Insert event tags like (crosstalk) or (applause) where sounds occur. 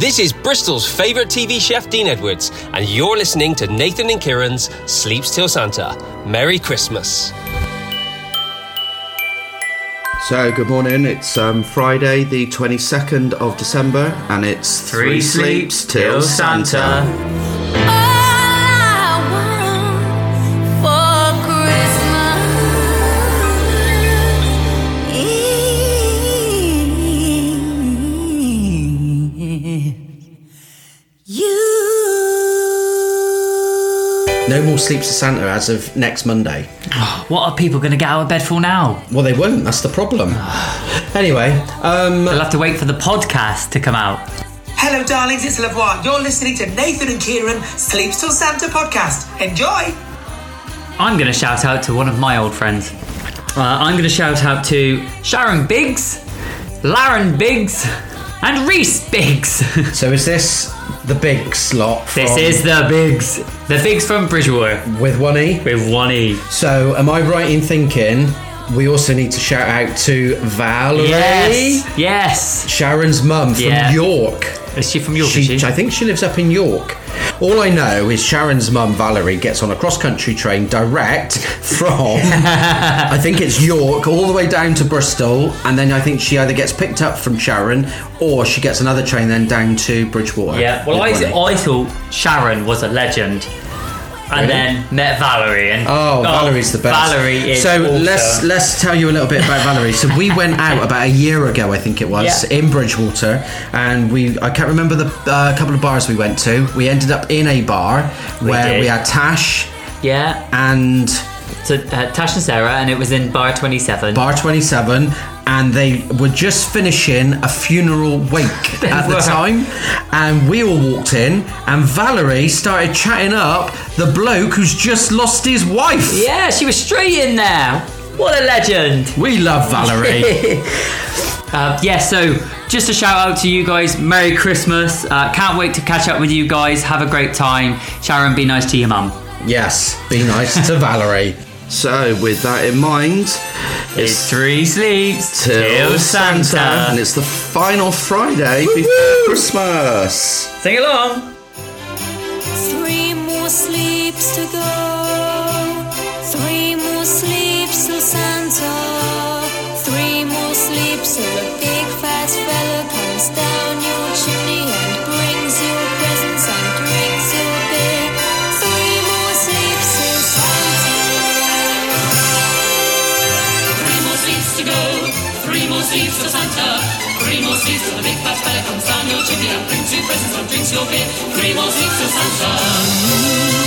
This is Bristol's favourite TV chef, Dean Edwards, and you're listening to Nathan and Kieran's Sleeps Till Santa. Merry Christmas. So, good morning. It's um, Friday, the 22nd of December, and it's Three sleeps till Santa. No more sleeps to Santa as of next Monday. What are people going to get out of bed for now? Well, they won't. That's the problem. anyway, um, They'll have to wait for the podcast to come out. Hello, darlings, it's Lavoie. You're listening to Nathan and Kieran Sleeps Till Santa podcast. Enjoy! I'm going to shout out to one of my old friends. Uh, I'm going to shout out to Sharon Biggs, Laren Biggs, and Reese Biggs. (laughs) so is this the big slot? this is the Biggs. The Biggs from Bridgwater with one e. with one E. So, am I right in thinking we also need to shout out to Valerie, Yes. Yes. Sharon's mum from Yeah. York? Is she from York? She, she? I think she lives up in York. All I know is Sharon's mum, Valerie, gets on a cross country train direct from, (laughs) I think it's York, all the way down to Bristol. And then I think she either gets picked up from Sharon or she gets another train then down to Bridgwater. Yeah, well, I. I thought Sharon was a legend. And Really? then met Valerie. And Oh, Valerie's the best. Valerie is so also- let's let's tell you a little bit about Valerie. So we went out about a year ago, I think it was, Yeah. in Bridgwater, and we I can't remember the uh, couple of bars we went to. We ended up in a bar where did. we had Tash Yeah, and so uh, Tash and Sarah, and it was in Bar 27. Bar Twenty Seven. And they were just finishing a funeral wake (laughs) at the time, and we all walked in, and Valerie started chatting up the bloke who's just lost his wife. Yeah, she was straight in there. What a legend. We love Valerie. (laughs) Uh, yeah, so just a shout out to you guys. Merry Christmas. Uh, can't wait to catch up with you guys. Have a great time. Sharon, be nice to your mum. Yes, be nice to (laughs) Valerie. So, with that in mind, It's three sleeps till Santa, and it's the final Friday before Christmas. Sing along. Three more sleeps to go. Three more sleeps till Santa. Three more sleeps till Three more sleeps to Santa. Three more sleeps till the big fat fella comes down your chimney and brings you presents and drinks your beer. Three more sleeps to Santa.